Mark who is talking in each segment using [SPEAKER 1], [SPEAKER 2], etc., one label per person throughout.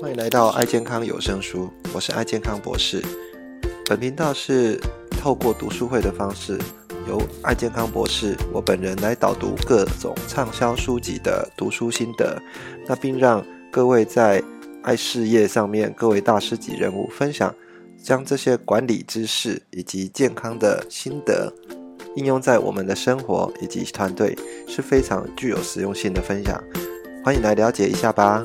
[SPEAKER 1] 欢迎来到爱健康有声书，我是爱健康博士。本频道是透过读书会的方式，由爱健康博士我本人来导读各种畅销书籍的读书心得，那并让各位在爱事业上面各位大师级人物分享，将这些管理知识以及健康的心得应用在我们的生活以及团队，是非常具有实用性的分享。欢迎来了解一下吧。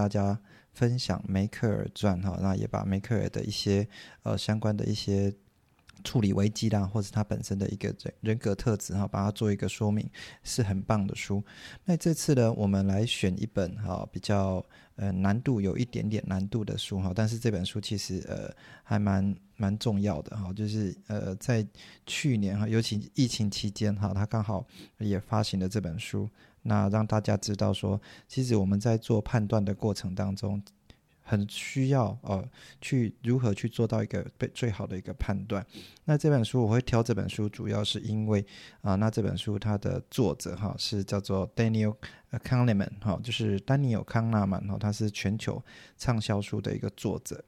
[SPEAKER 1] 大家分享梅克尔传哈，那也把梅克尔的一些呃相关的一些处理危机啦，或者他本身的一个人人格特质哈，把它做一个说明，是很棒的书。那这次呢，我们来选一本哈比较呃难度有一点点难度的书哈，但是这本书其实呃还蛮蛮重要的哈，就是呃在去年哈，尤其疫情期间哈，他刚好也发行了这本书。那让大家知道说，其实我们在做判断的过程当中，很需要呃去如何去做到一个被最好的一个判断。那这本书我会挑这本书，主要是因为啊，那这本书它的作者哈是叫做 Daniel Kahneman 哈，就是丹尼尔康纳曼哈，他是全球畅销书的一个作者。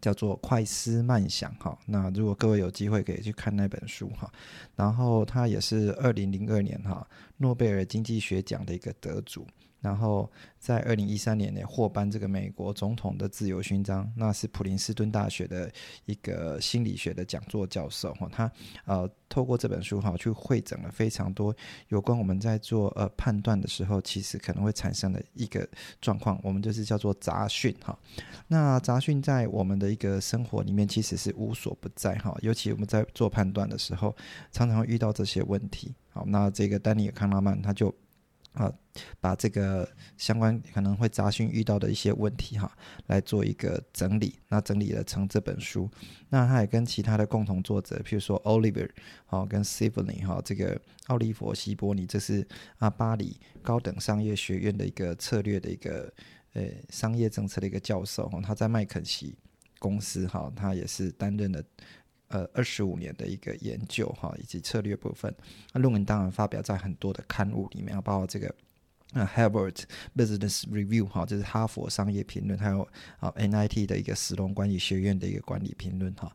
[SPEAKER 1] 叫做《快思慢想》哈，那如果各位有机会可以去看那本书哈，然后他也是二零零二年哈诺贝尔经济学奖的一个得主。然后在二零一三年呢，获颁这个美国总统的自由勋章，那是普林斯顿大学的一个心理学的讲座教授哈，他呃透过这本书哈，去会诊了非常多有关我们在做呃判断的时候，其实可能会产生的一个状况，我们就是叫做杂讯哈。那杂讯在我们的一个生活里面其实是无所不在哈，尤其我们在做判断的时候，常常会遇到这些问题。好，那这个丹尼尔康拉曼他就。啊，把这个相关可能会杂讯遇到的一些问题哈，来做一个整理，那整理了成这本书。那他也跟其他的共同作者，譬如说 Oliver 好跟 s i v n y 哈，这个奥利弗西波尼，这是啊巴黎高等商业学院的一个策略的一个呃商业政策的一个教授哈，他在麦肯锡公司哈，他也是担任了。呃，二十五年的一个研究哈，以及策略部分，那论文当然发表在很多的刊物里面，包括这个呃 Harvard Business Review 哈，就是哈佛商业评论，还有啊 NIT 的一个史隆管理学院的一个管理评论哈。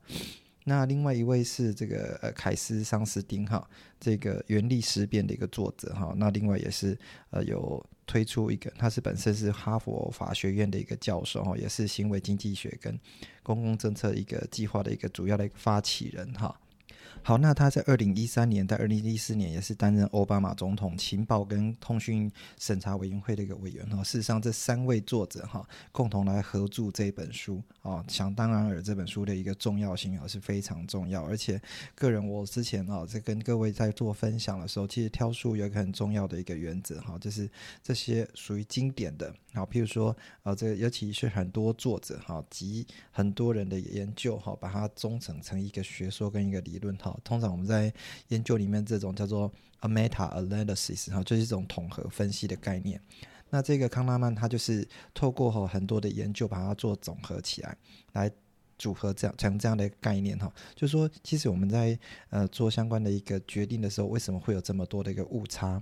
[SPEAKER 1] 那另外一位是这个呃凯斯桑斯丁哈，这个原力思辨的一个作者哈。那另外也是呃有推出一个，他是本身是哈佛法学院的一个教授哈，也是行为经济学跟公共政策一个计划的一个主要的一个发起人哈。好，那他在二零一三年到二零一四年也是担任奥巴马总统情报跟通讯审查委员会的一个委员哈。事实上，这三位作者哈共同来合著这本书啊，想当然尔这本书的一个重要性啊是非常重要。而且，个人我之前啊在跟各位在做分享的时候，其实挑书有一个很重要的一个原则哈，就是这些属于经典的。好，譬如说，呃，这个尤其是很多作者哈及很多人的研究哈，把它中成成一个学说跟一个理论哈。通常我们在研究里面，这种叫做 a meta analysis 哈，就是一种统合分析的概念。那这个康拉曼他就是透过哈很多的研究，把它做总合起来，来组合这样成这样的概念哈。就是说其实我们在呃做相关的一个决定的时候，为什么会有这么多的一个误差？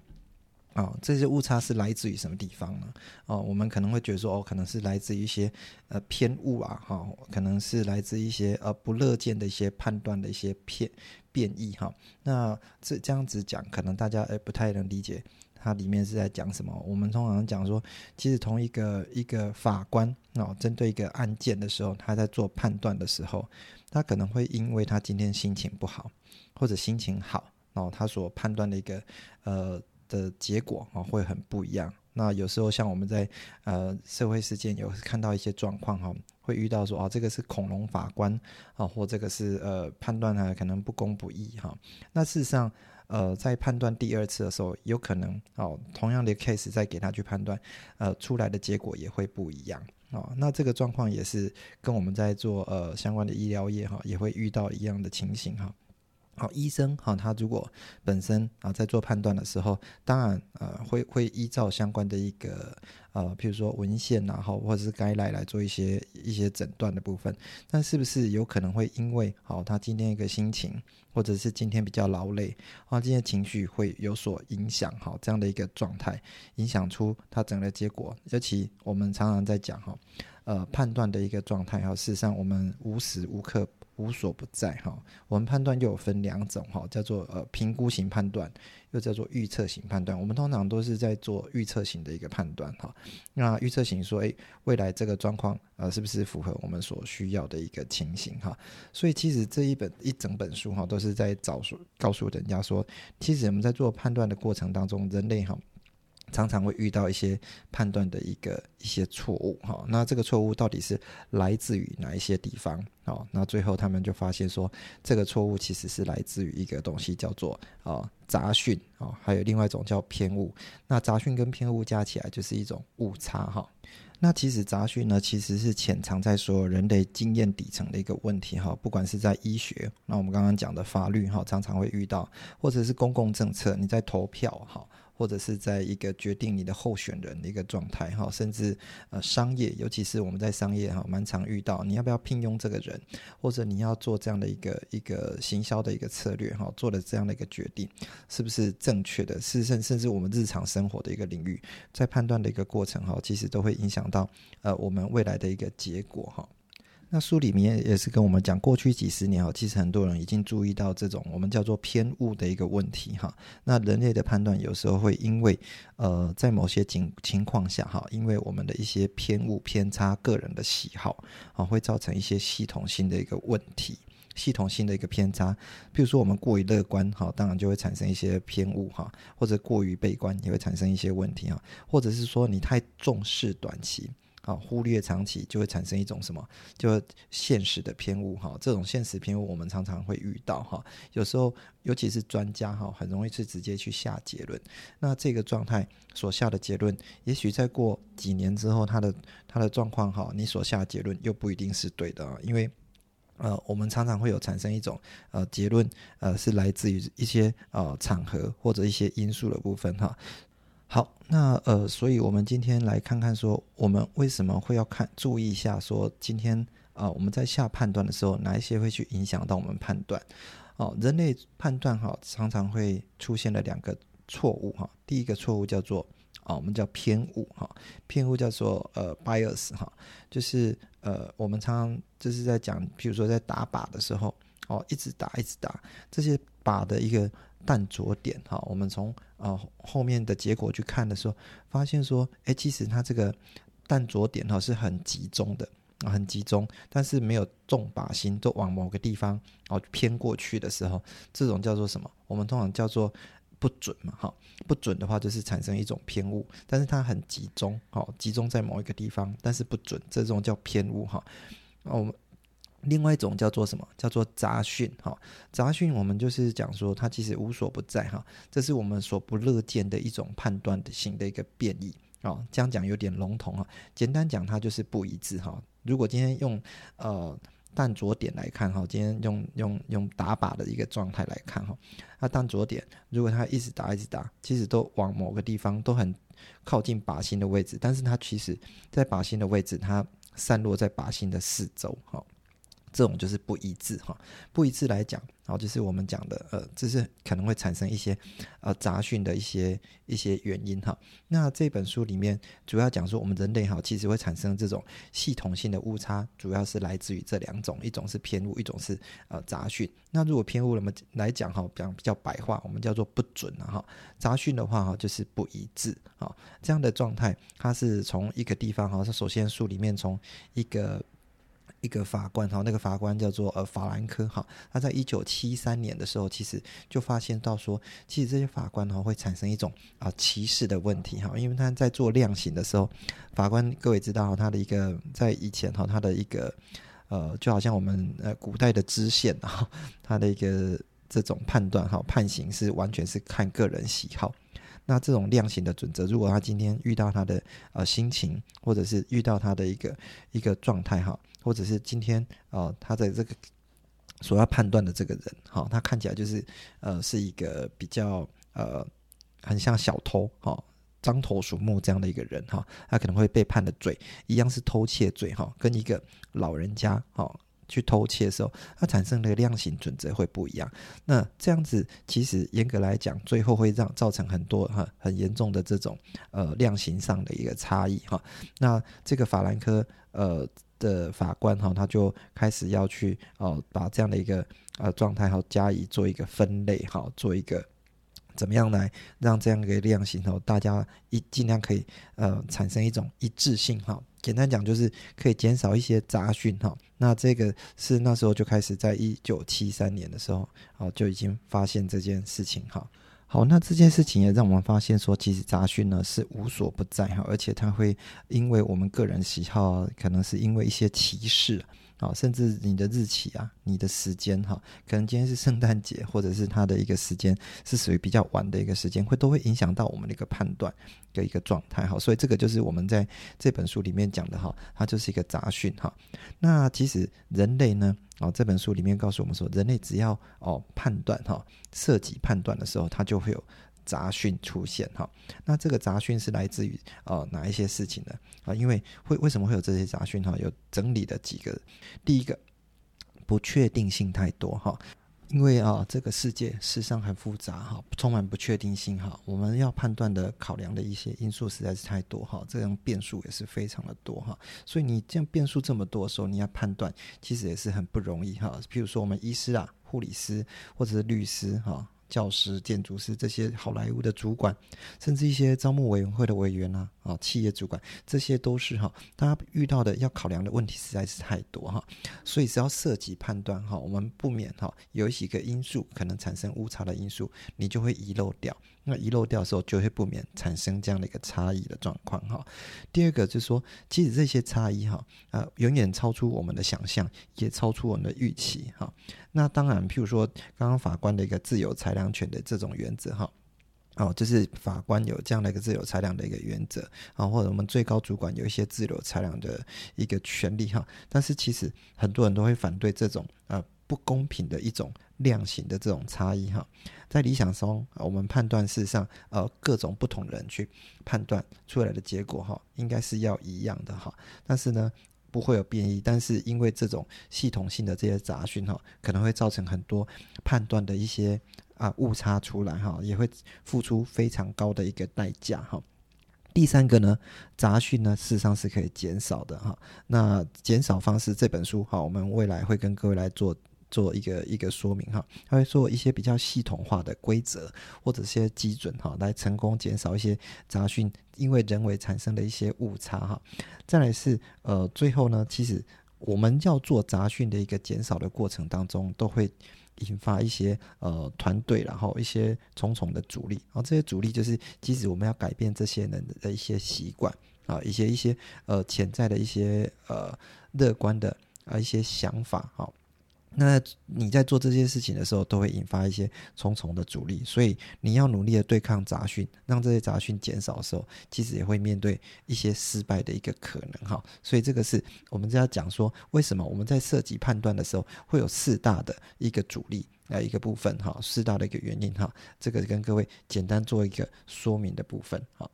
[SPEAKER 1] 啊，这些误差是来自于什么地方呢？哦，我们可能会觉得说，哦，可能是来自于一些呃偏误啊，哈，可能是来自一些呃不乐见的一些判断的一些偏变异哈。那这这样子讲，可能大家诶不太能理解它里面是在讲什么。我们通常讲说，其实同一个一个法官哦，针对一个案件的时候，他在做判断的时候，他可能会因为他今天心情不好或者心情好，然后他所判断的一个呃。的结果啊会很不一样。那有时候像我们在呃社会事件有看到一些状况哈，会遇到说啊这个是恐龙法官啊，或这个是呃判断呢可能不公不义哈。那事实上呃在判断第二次的时候，有可能哦同样的 case 再给他去判断，呃出来的结果也会不一样啊。那这个状况也是跟我们在做呃相关的医疗业哈也会遇到一样的情形哈。好，医生哈，他如果本身啊在做判断的时候，当然呃会会依照相关的一个呃，譬如说文献然后或者是该来来做一些一些诊断的部分，但是不是有可能会因为好他今天一个心情，或者是今天比较劳累啊，今天情绪会有所影响哈，这样的一个状态影响出他整个结果，尤其我们常常在讲哈，呃判断的一个状态哈，事实上我们无时无刻。无所不在哈，我们判断又有分两种哈，叫做呃评估型判断，又叫做预测型判断。我们通常都是在做预测型的一个判断哈。那预测型说，诶，未来这个状况呃是不是符合我们所需要的一个情形哈？所以其实这一本一整本书哈，都是在找说告诉人家说，其实我们在做判断的过程当中，人类哈。常常会遇到一些判断的一个一些错误，哈，那这个错误到底是来自于哪一些地方？哦，那最后他们就发现说，这个错误其实是来自于一个东西叫做啊杂讯，啊，还有另外一种叫偏误。那杂讯跟偏误加起来就是一种误差，哈。那其实杂讯呢，其实是潜藏在所有人类经验底层的一个问题，哈，不管是在医学，那我们刚刚讲的法律，哈，常常会遇到，或者是公共政策，你在投票，哈。或者是在一个决定你的候选人的一个状态哈，甚至呃商业，尤其是我们在商业哈，蛮常遇到你要不要聘用这个人，或者你要做这样的一个一个行销的一个策略哈，做的这样的一个决定是不是正确的？是甚甚至我们日常生活的一个领域，在判断的一个过程哈，其实都会影响到呃我们未来的一个结果哈。那书里面也是跟我们讲，过去几十年哈，其实很多人已经注意到这种我们叫做偏误的一个问题哈。那人类的判断有时候会因为呃，在某些情情况下哈，因为我们的一些偏误偏差、个人的喜好啊，会造成一些系统性的一个问题，系统性的一个偏差。比如说我们过于乐观哈，当然就会产生一些偏误哈，或者过于悲观也会产生一些问题哈，或者是说你太重视短期。啊，忽略长期就会产生一种什么？就现实的偏误哈。这种现实偏误我们常常会遇到哈。有时候，尤其是专家哈，很容易是直接去下结论。那这个状态所下的结论，也许再过几年之后，他的他的状况哈，你所下的结论又不一定是对的。因为呃，我们常常会有产生一种呃结论，呃，是来自于一些呃场合或者一些因素的部分哈。好，那呃，所以我们今天来看看说，我们为什么会要看注意一下说，今天啊，我们在下判断的时候，哪一些会去影响到我们判断？哦，人类判断哈，常常会出现了两个错误哈。第一个错误叫做啊，我们叫偏误哈，偏误叫做呃 bias 哈，就是呃，我们常常就是在讲，比如说在打靶的时候，哦，一直打一直打，这些靶的一个。弹着点哈，我们从呃后面的结果去看的时候，发现说，哎，其实它这个弹着点哈是很集中的啊，很集中，但是没有重靶心都往某个地方哦偏过去的时候，这种叫做什么？我们通常叫做不准嘛，哈，不准的话就是产生一种偏误，但是它很集中，哦，集中在某一个地方，但是不准，这种叫偏误哈，那我们。另外一种叫做什么？叫做杂讯哈。杂讯我们就是讲说，它其实无所不在哈。这是我们所不乐见的一种判断的型的一个变异啊。这样讲有点笼统哈。简单讲，它就是不一致哈。如果今天用呃弹着点来看哈，今天用用用打靶的一个状态来看哈，那弹着点如果它一直打一直打，其实都往某个地方都很靠近靶心的位置，但是它其实在靶心的位置，它散落在靶心的四周哈。这种就是不一致哈，不一致来讲，然后就是我们讲的，呃，这是可能会产生一些呃杂讯的一些一些原因哈。那这本书里面主要讲说，我们人类哈其实会产生这种系统性的误差，主要是来自于这两种，一种是偏误，一种是呃杂讯。那如果偏误那么来讲哈，讲比较白话，我们叫做不准了哈。杂讯的话哈，就是不一致啊，这样的状态，它是从一个地方哈，它首先书里面从一个。一个法官哈，那个法官叫做呃法兰科哈，他在一九七三年的时候，其实就发现到说，其实这些法官哈会产生一种啊歧视的问题哈，因为他在做量刑的时候，法官各位知道他的一个在以前哈他的一个呃就好像我们呃古代的知县哈，他的一个这种判断哈判刑是完全是看个人喜好，那这种量刑的准则，如果他今天遇到他的呃心情，或者是遇到他的一个一个状态哈。或者是今天啊，他的这个所要判断的这个人，哈，他看起来就是呃是一个比较呃很像小偷，哈，獐头鼠目这样的一个人，哈，他可能会被判的罪一样是偷窃罪，哈，跟一个老人家，哈。去偷窃的时候，它产生的量刑准则会不一样。那这样子，其实严格来讲，最后会让造成很多哈很严重的这种呃量刑上的一个差异哈。那这个法兰科呃的法官哈，他就开始要去哦把这样的一个呃状态哈加以做一个分类哈，做一个怎么样来让这样一个量刑哈，大家一尽量可以呃产生一种一致性哈。简单讲就是可以减少一些杂讯哈，那这个是那时候就开始在一九七三年的时候哦就已经发现这件事情哈。好，那这件事情也让我们发现说，其实杂讯呢是无所不在哈，而且它会因为我们个人喜好，可能是因为一些歧视。啊，甚至你的日期啊，你的时间哈，可能今天是圣诞节，或者是它的一个时间是属于比较晚的一个时间，会都会影响到我们的一个判断的一个状态哈。所以这个就是我们在这本书里面讲的哈，它就是一个杂讯哈。那其实人类呢，哦，这本书里面告诉我们说，人类只要哦判断哈，涉及判断的时候，它就会有。杂讯出现哈，那这个杂讯是来自于呃哪一些事情呢？啊，因为会为什么会有这些杂讯哈？有整理的几个，第一个不确定性太多哈，因为啊这个世界事实上很复杂哈，充满不确定性哈，我们要判断的考量的一些因素实在是太多哈，这样变数也是非常的多哈，所以你这样变数这么多的时候，你要判断其实也是很不容易哈。譬如说我们医师啊、护理师或者是律师哈。教师、建筑师这些好莱坞的主管，甚至一些招募委员会的委员啊，啊，企业主管，这些都是哈，大家遇到的要考量的问题实在是太多哈，所以只要涉及判断哈，我们不免哈有几个因素可能产生误差的因素，你就会遗漏掉。那遗漏掉的时候，就会不免产生这样的一个差异的状况哈。第二个就是说，其实这些差异哈，呃，远远超出我们的想象，也超出我们的预期哈。那当然，譬如说刚刚法官的一个自由裁量权的这种原则哈，哦，就是法官有这样的一个自由裁量的一个原则啊，或者我们最高主管有一些自由裁量的一个权利哈。但是其实很多人都会反对这种呃不公平的一种。量刑的这种差异哈，在理想中，我们判断事实上，呃，各种不同人去判断出来的结果哈，应该是要一样的哈。但是呢，不会有变异。但是因为这种系统性的这些杂讯哈，可能会造成很多判断的一些啊误差出来哈，也会付出非常高的一个代价哈。第三个呢，杂讯呢，事实上是可以减少的哈。那减少方式，这本书哈，我们未来会跟各位来做。做一个一个说明哈，他会做一些比较系统化的规则或者一些基准哈，来成功减少一些杂讯，因为人为产生的一些误差哈。再来是呃，最后呢，其实我们要做杂讯的一个减少的过程当中，都会引发一些呃团队，然后一些重重的阻力，然后这些阻力就是，即使我们要改变这些人的一些习惯啊，一些一些呃潜在的一些呃乐观的啊一些想法哈。那你在做这些事情的时候，都会引发一些重重的阻力，所以你要努力的对抗杂讯，让这些杂讯减少的时候，其实也会面对一些失败的一个可能哈。所以这个是我们在要讲说，为什么我们在涉及判断的时候会有四大的一个阻力啊一个部分哈，四大的一个原因哈。这个跟各位简单做一个说明的部分哈。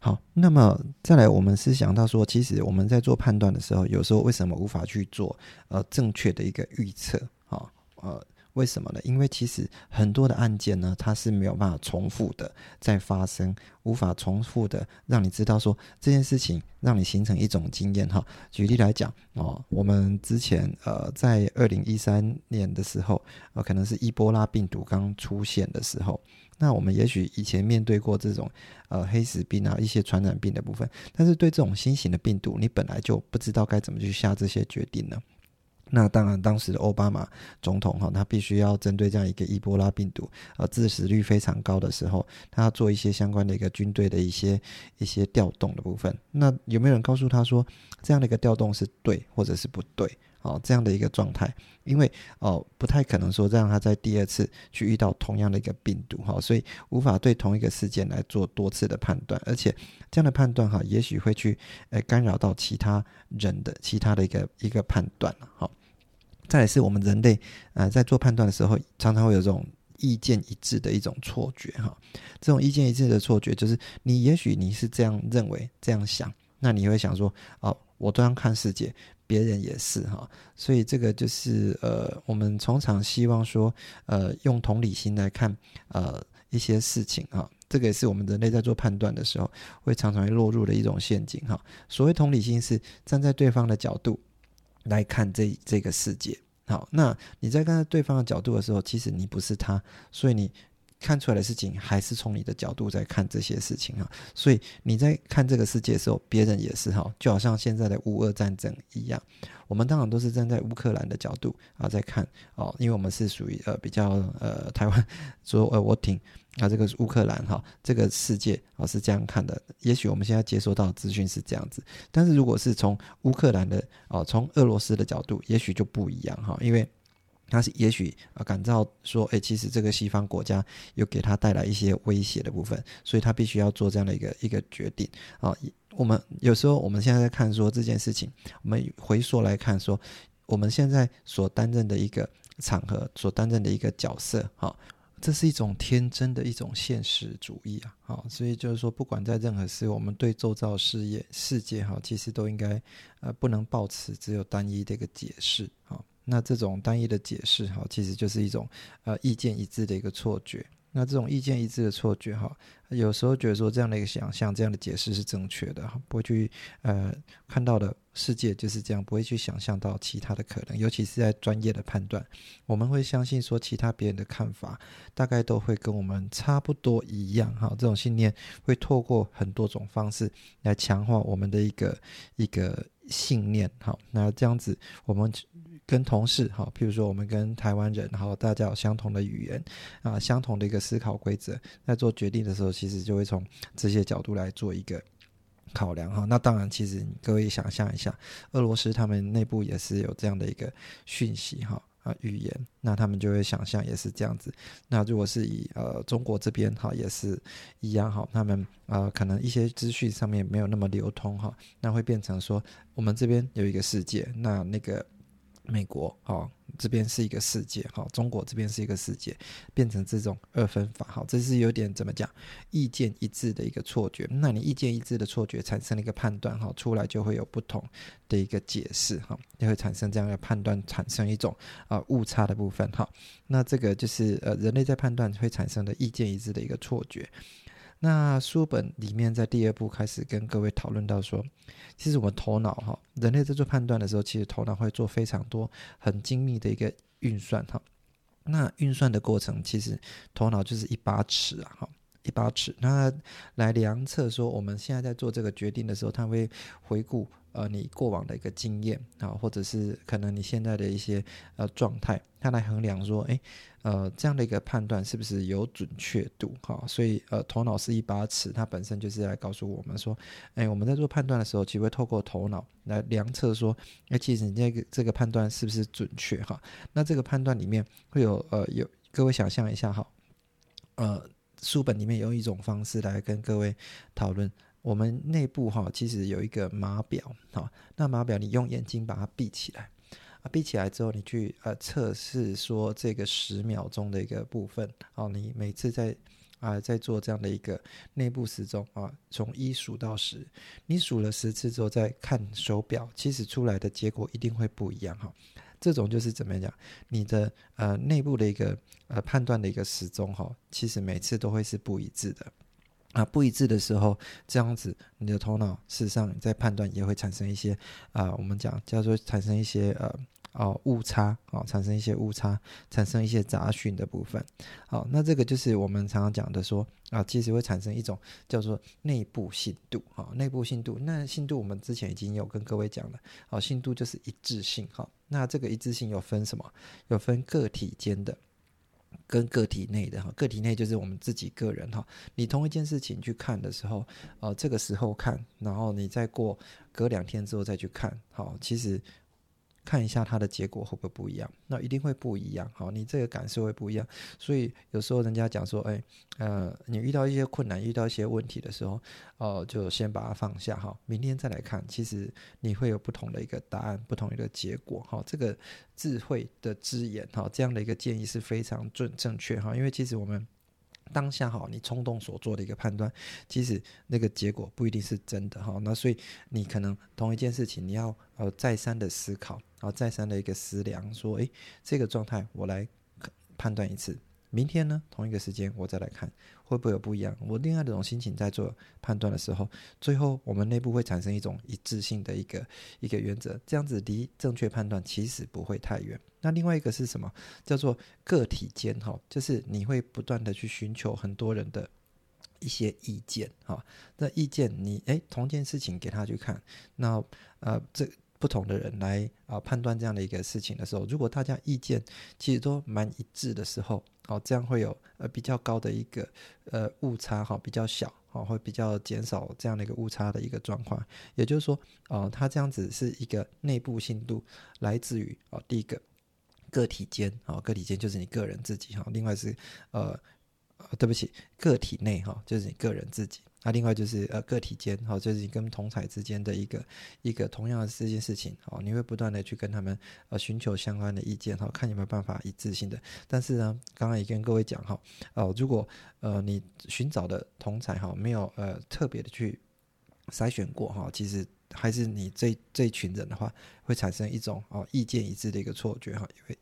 [SPEAKER 1] 好，那么再来，我们是想到说，其实我们在做判断的时候，有时候为什么无法去做呃正确的一个预测啊？呃，为什么呢？因为其实很多的案件呢，它是没有办法重复的在发生，无法重复的让你知道说这件事情，让你形成一种经验哈。举例来讲哦，我们之前呃在二零一三年的时候，呃可能是伊波拉病毒刚出现的时候。那我们也许以前面对过这种，呃，黑死病啊，一些传染病的部分，但是对这种新型的病毒，你本来就不知道该怎么去下这些决定呢？那当然，当时的奥巴马总统哈，他必须要针对这样一个伊波拉病毒，呃，致死率非常高的时候，他要做一些相关的一个军队的一些一些调动的部分。那有没有人告诉他说，这样的一个调动是对或者是不对？哦，这样的一个状态，因为哦不太可能说让他在第二次去遇到同样的一个病毒哈，所以无法对同一个事件来做多次的判断，而且这样的判断哈，也许会去呃干扰到其他人的其他的一个一个判断了哈。再来是我们人类呃在做判断的时候，常常会有这种意见一致的一种错觉哈。这种意见一致的错觉，就是你也许你是这样认为、这样想，那你会想说哦，我这样看世界，别人也是哈。所以这个就是呃，我们通常希望说呃，用同理心来看呃一些事情哈。这个也是我们人类在做判断的时候，会常常会落入的一种陷阱哈。所谓同理心，是站在对方的角度来看这这个世界。好，那你在看对方的角度的时候，其实你不是他，所以你看出来的事情还是从你的角度在看这些事情啊。所以你在看这个世界的时候，别人也是哈，就好像现在的乌俄战争一样。我们当然都是站在乌克兰的角度啊在看哦，因为我们是属于呃比较呃台湾说呃我挺啊这个乌克兰哈这个世界啊是这样看的，也许我们现在接收到资讯是这样子，但是如果是从乌克兰的哦从俄罗斯的角度，也许就不一样哈，因为他是也许啊感到说哎其实这个西方国家有给他带来一些威胁的部分，所以他必须要做这样的一个一个决定啊。我们有时候，我们现在在看说这件事情，我们回溯来看说，我们现在所担任的一个场合，所担任的一个角色，哈，这是一种天真的一种现实主义啊，好，所以就是说，不管在任何事，我们对周遭事业世界，哈，其实都应该呃不能抱持只有单一的一个解释，好，那这种单一的解释，哈，其实就是一种呃意见一致的一个错觉。那这种意见一致的错觉，哈，有时候觉得说这样的一个想象、这样的解释是正确的，不会去呃看到的世界就是这样，不会去想象到其他的可能，尤其是在专业的判断，我们会相信说其他别人的看法大概都会跟我们差不多一样，哈，这种信念会透过很多种方式来强化我们的一个一个信念，好，那这样子我们。跟同事哈，譬如说我们跟台湾人，然后大家有相同的语言啊，相同的一个思考规则，在做决定的时候，其实就会从这些角度来做一个考量哈。那当然，其实各位想象一下，俄罗斯他们内部也是有这样的一个讯息哈啊语言，那他们就会想象也是这样子。那如果是以呃中国这边哈也是一样哈，他们啊可能一些资讯上面没有那么流通哈，那会变成说我们这边有一个世界，那那个。美国哈这边是一个世界哈，中国这边是一个世界，变成这种二分法哈，这是有点怎么讲，意见一致的一个错觉。那你意见一致的错觉产生了一个判断哈，出来就会有不同的一个解释哈，就会产生这样的判断，产生一种啊误差的部分哈。那这个就是呃人类在判断会产生的意见一致的一个错觉。那书本里面在第二部开始跟各位讨论到说，其实我们头脑哈，人类在做判断的时候，其实头脑会做非常多很精密的一个运算哈。那运算的过程，其实头脑就是一把尺啊哈，一把尺，那来量测说我们现在在做这个决定的时候，它会回顾。呃，你过往的一个经验啊，或者是可能你现在的一些呃状态，它来衡量说，哎，呃，这样的一个判断是不是有准确度哈？所以呃，头脑是一把尺，它本身就是来告诉我们说，哎，我们在做判断的时候，其实会透过头脑来量测说，哎，其实你这个这个判断是不是准确哈？那这个判断里面会有呃有各位想象一下哈，呃，书本里面用一种方式来跟各位讨论。我们内部哈，其实有一个码表哈。那码表你用眼睛把它闭起来啊，闭起来之后，你去呃测试说这个十秒钟的一个部分哦。你每次在啊在做这样的一个内部时钟啊，从一数到十，你数了十次之后再看手表，其实出来的结果一定会不一样哈。这种就是怎么讲，你的呃内部的一个呃判断的一个时钟哈，其实每次都会是不一致的。啊，不一致的时候，这样子，你的头脑事实上在判断也会产生一些啊，我们讲叫做产生一些呃哦误差啊，产生一些误差，产生一些杂讯的部分。好，那这个就是我们常常讲的说啊，其实会产生一种叫做内部信度哈，内部信度。那信度我们之前已经有跟各位讲了，好，信度就是一致性哈。那这个一致性有分什么？有分个体间的。跟个体内的哈，个体内就是我们自己个人哈。你同一件事情去看的时候，呃，这个时候看，然后你再过隔两天之后再去看，好，其实看一下它的结果会不会不一样？那一定会不一样。好，你这个感受会不一样。所以有时候人家讲说，哎，呃，你遇到一些困难，遇到一些问题的时候，哦，就先把它放下哈，明天再来看。其实你会有不同的一个答案，不同的一个结果。哈，这个智慧的之言哈，这样的一个建议是非常正正确哈，因为其实我们。当下哈，你冲动所做的一个判断，其实那个结果不一定是真的哈。那所以你可能同一件事情，你要呃再三的思考，然后再三的一个思量，说，诶，这个状态我来判断一次。明天呢，同一个时间我再来看，会不会有不一样？我另外一种心情在做判断的时候，最后我们内部会产生一种一致性的一个一个原则，这样子离正确判断其实不会太远。那另外一个是什么？叫做个体间哈，就是你会不断的去寻求很多人的一些意见哈。那意见你诶，同一件事情给他去看，那呃这。不同的人来啊判断这样的一个事情的时候，如果大家意见其实都蛮一致的时候，哦，这样会有呃比较高的一个呃误差哈，比较小哈，会比较减少这样的一个误差的一个状况。也就是说，哦，它这样子是一个内部信度来自于哦第一个个体间啊，个体间就是你个人自己哈，另外是呃。对不起，个体内哈，就是你个人自己。那另外就是呃，个体间哈，就是你跟同彩之间的一个一个同样的这件事情哦，你会不断的去跟他们呃寻求相关的意见哈，看有没有办法一致性的。但是呢，刚刚也跟各位讲哈，哦，如果呃你寻找的同彩哈没有呃特别的去筛选过哈，其实还是你这这群人的话，会产生一种哦意见一致的一个错觉哈，因为。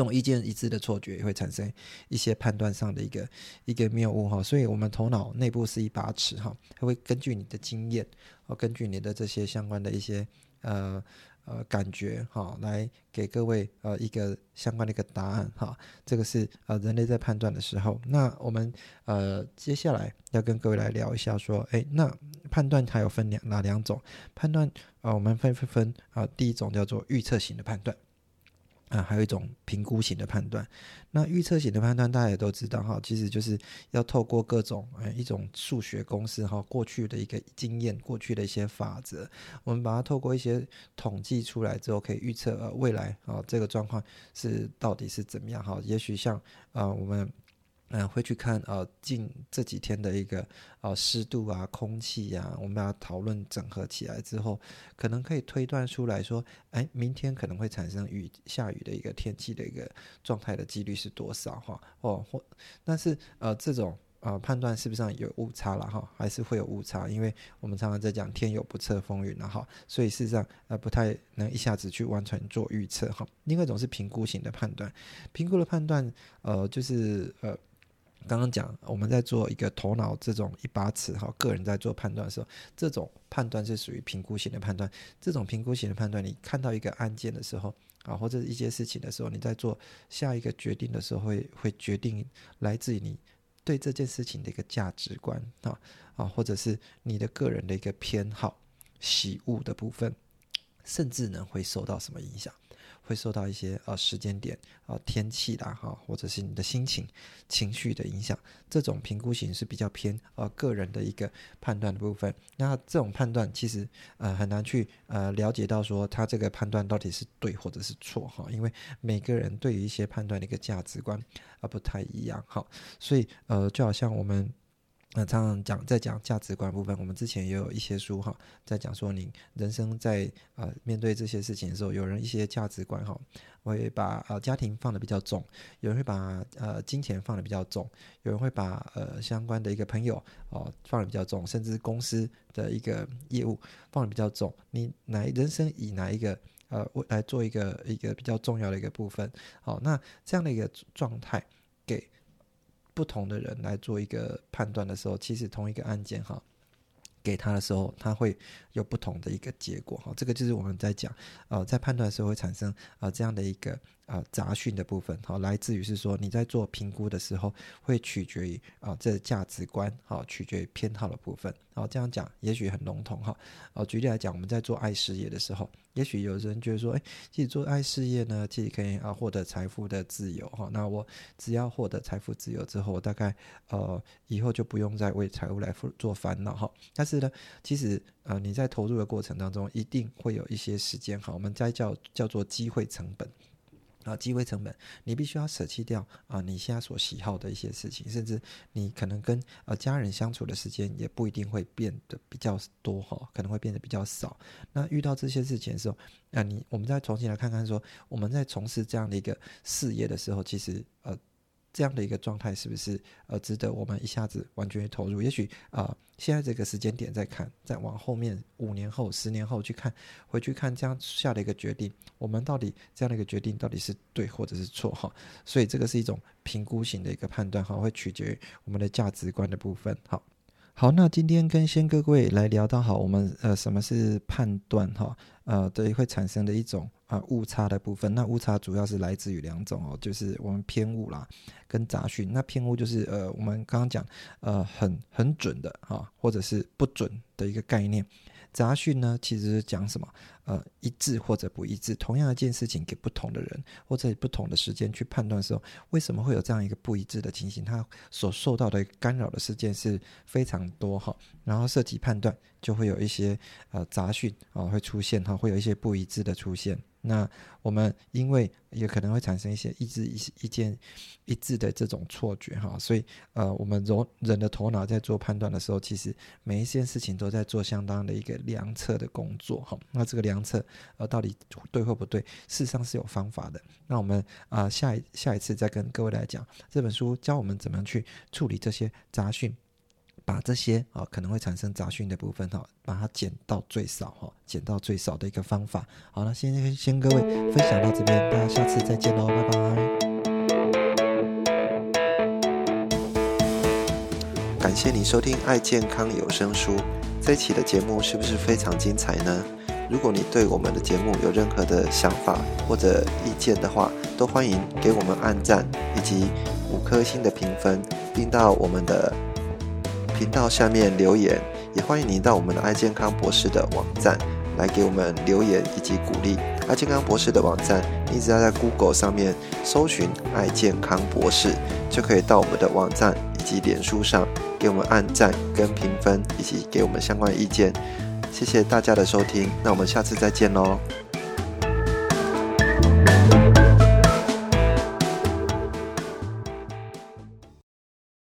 [SPEAKER 1] 这种意见一致的错觉也会产生一些判断上的一个一个谬误哈，所以我们头脑内部是一把尺哈，它会根据你的经验，哦，根据你的这些相关的一些呃呃感觉哈，来给各位呃一个相关的一个答案哈。这个是呃人类在判断的时候，那我们呃接下来要跟各位来聊一下说，哎，那判断它有分两哪两种判断啊？我们分分分啊，第一种叫做预测型的判断。啊，还有一种评估型的判断。那预测型的判断，大家也都知道哈，其实就是要透过各种呃一种数学公式哈，过去的一个经验，过去的一些法则，我们把它透过一些统计出来之后，可以预测呃未来啊这个状况是到底是怎么样哈。也许像啊我们。嗯，会去看呃近这几天的一个呃湿度啊、空气呀，我们把它讨论整合起来之后，可能可以推断出来说，哎，明天可能会产生雨下雨的一个天气的一个状态的几率是多少哈？哦，或但是呃这种呃判断是不是有误差了哈？还是会有误差，因为我们常常在讲天有不测风云了哈，所以事实上呃不太能一下子去完全做预测哈。另外一种是评估型的判断，评估的判断呃就是呃。刚刚讲，我们在做一个头脑这种一把尺哈，个人在做判断的时候，这种判断是属于评估型的判断。这种评估型的判断，你看到一个案件的时候啊，或者一些事情的时候，你在做下一个决定的时候，会会决定来自于你对这件事情的一个价值观啊啊，或者是你的个人的一个偏好、喜恶的部分，甚至呢会受到什么影响？会受到一些呃时间点啊天气啦哈，或者是你的心情情绪的影响，这种评估型是比较偏呃个人的一个判断的部分。那这种判断其实呃很难去呃了解到说他这个判断到底是对或者是错哈，因为每个人对于一些判断的一个价值观啊不太一样哈，所以呃就好像我们。那常常讲在讲价值观部分，我们之前也有一些书哈，在讲说你人生在呃面对这些事情的时候，有人一些价值观哈，会把呃家庭放的比较重，有人会把呃金钱放的比较重，有人会把呃相关的一个朋友哦放的比较重，甚至公司的一个业务放的比较重。你哪人生以哪一个呃来做一个一个比较重要的一个部分？好，那这样的一个状态。不同的人来做一个判断的时候，其实同一个案件哈，给他的时候，他会有不同的一个结果哈。这个就是我们在讲，呃，在判断的时候会产生啊这样的一个啊杂讯的部分哈，来自于是说你在做评估的时候，会取决于啊这价值观哈，取决于偏好的部分。然后这样讲也许很笼统哈。哦，举例来讲，我们在做爱事业的时候。也许有人觉得说，哎，自己做爱事业呢，其实可以啊获得财富的自由哈。那我只要获得财富自由之后，我大概呃以后就不用再为财务来做烦恼哈。但是呢，其实呃你在投入的过程当中，一定会有一些时间哈，我们再叫叫做机会成本。啊，机会成本，你必须要舍弃掉啊，你现在所喜好的一些事情，甚至你可能跟呃家人相处的时间也不一定会变得比较多哈，可能会变得比较少。那遇到这些事情的时候，那你我们再重新来看看说，我们在从事这样的一个事业的时候，其实呃。这样的一个状态是不是呃值得我们一下子完全投入？也许啊，现在这个时间点再看，再往后面五年后、十年后去看，回去看这样下的一个决定，我们到底这样的一个决定到底是对或者是错哈？所以这个是一种评估型的一个判断哈，会取决于我们的价值观的部分。好，好，那今天跟先各位来聊到好，我们呃什么是判断哈？呃，对，会产生的一种。啊，误差的部分，那误差主要是来自于两种哦，就是我们偏误啦，跟杂讯。那偏误就是呃，我们刚刚讲呃，很很准的哈，或者是不准的一个概念。杂讯呢，其实是讲什么？呃，一致或者不一致，同样一件事情给不同的人或者不同的时间去判断的时候，为什么会有这样一个不一致的情形？它所受到的干扰的事件是非常多哈，然后涉及判断就会有一些呃杂讯啊会出现哈，会有一些不一致的出现。那我们因为也可能会产生一些一致一一件一致的这种错觉哈，所以呃，我们人人的头脑在做判断的时候，其实每一件事情都在做相当的一个量测的工作哈。那这个量测呃到底对或不对，事实上是有方法的。那我们啊下一下一次再跟各位来讲这本书教我们怎么样去处理这些杂讯。把这些啊可能会产生杂讯的部分哈，把它减到最少哈，减到最少的一个方法。好了，先先各位分享到这边，大家下次再见喽，拜拜。
[SPEAKER 2] 感谢你收听爱健康有声书，这期的节目是不是非常精彩呢？如果你对我们的节目有任何的想法或者意见的话，都欢迎给我们按赞以及五颗星的评分，并到我们的。频道下面留言，也欢迎您到我们的爱健康博士的网站来给我们留言以及鼓励。爱健康博士的网站，你只要在 Google 上面搜寻“爱健康博士”，就可以到我们的网站以及脸书上给我们按赞跟评分，以及给我们相关意见。谢谢大家的收听，那我们下次再见喽。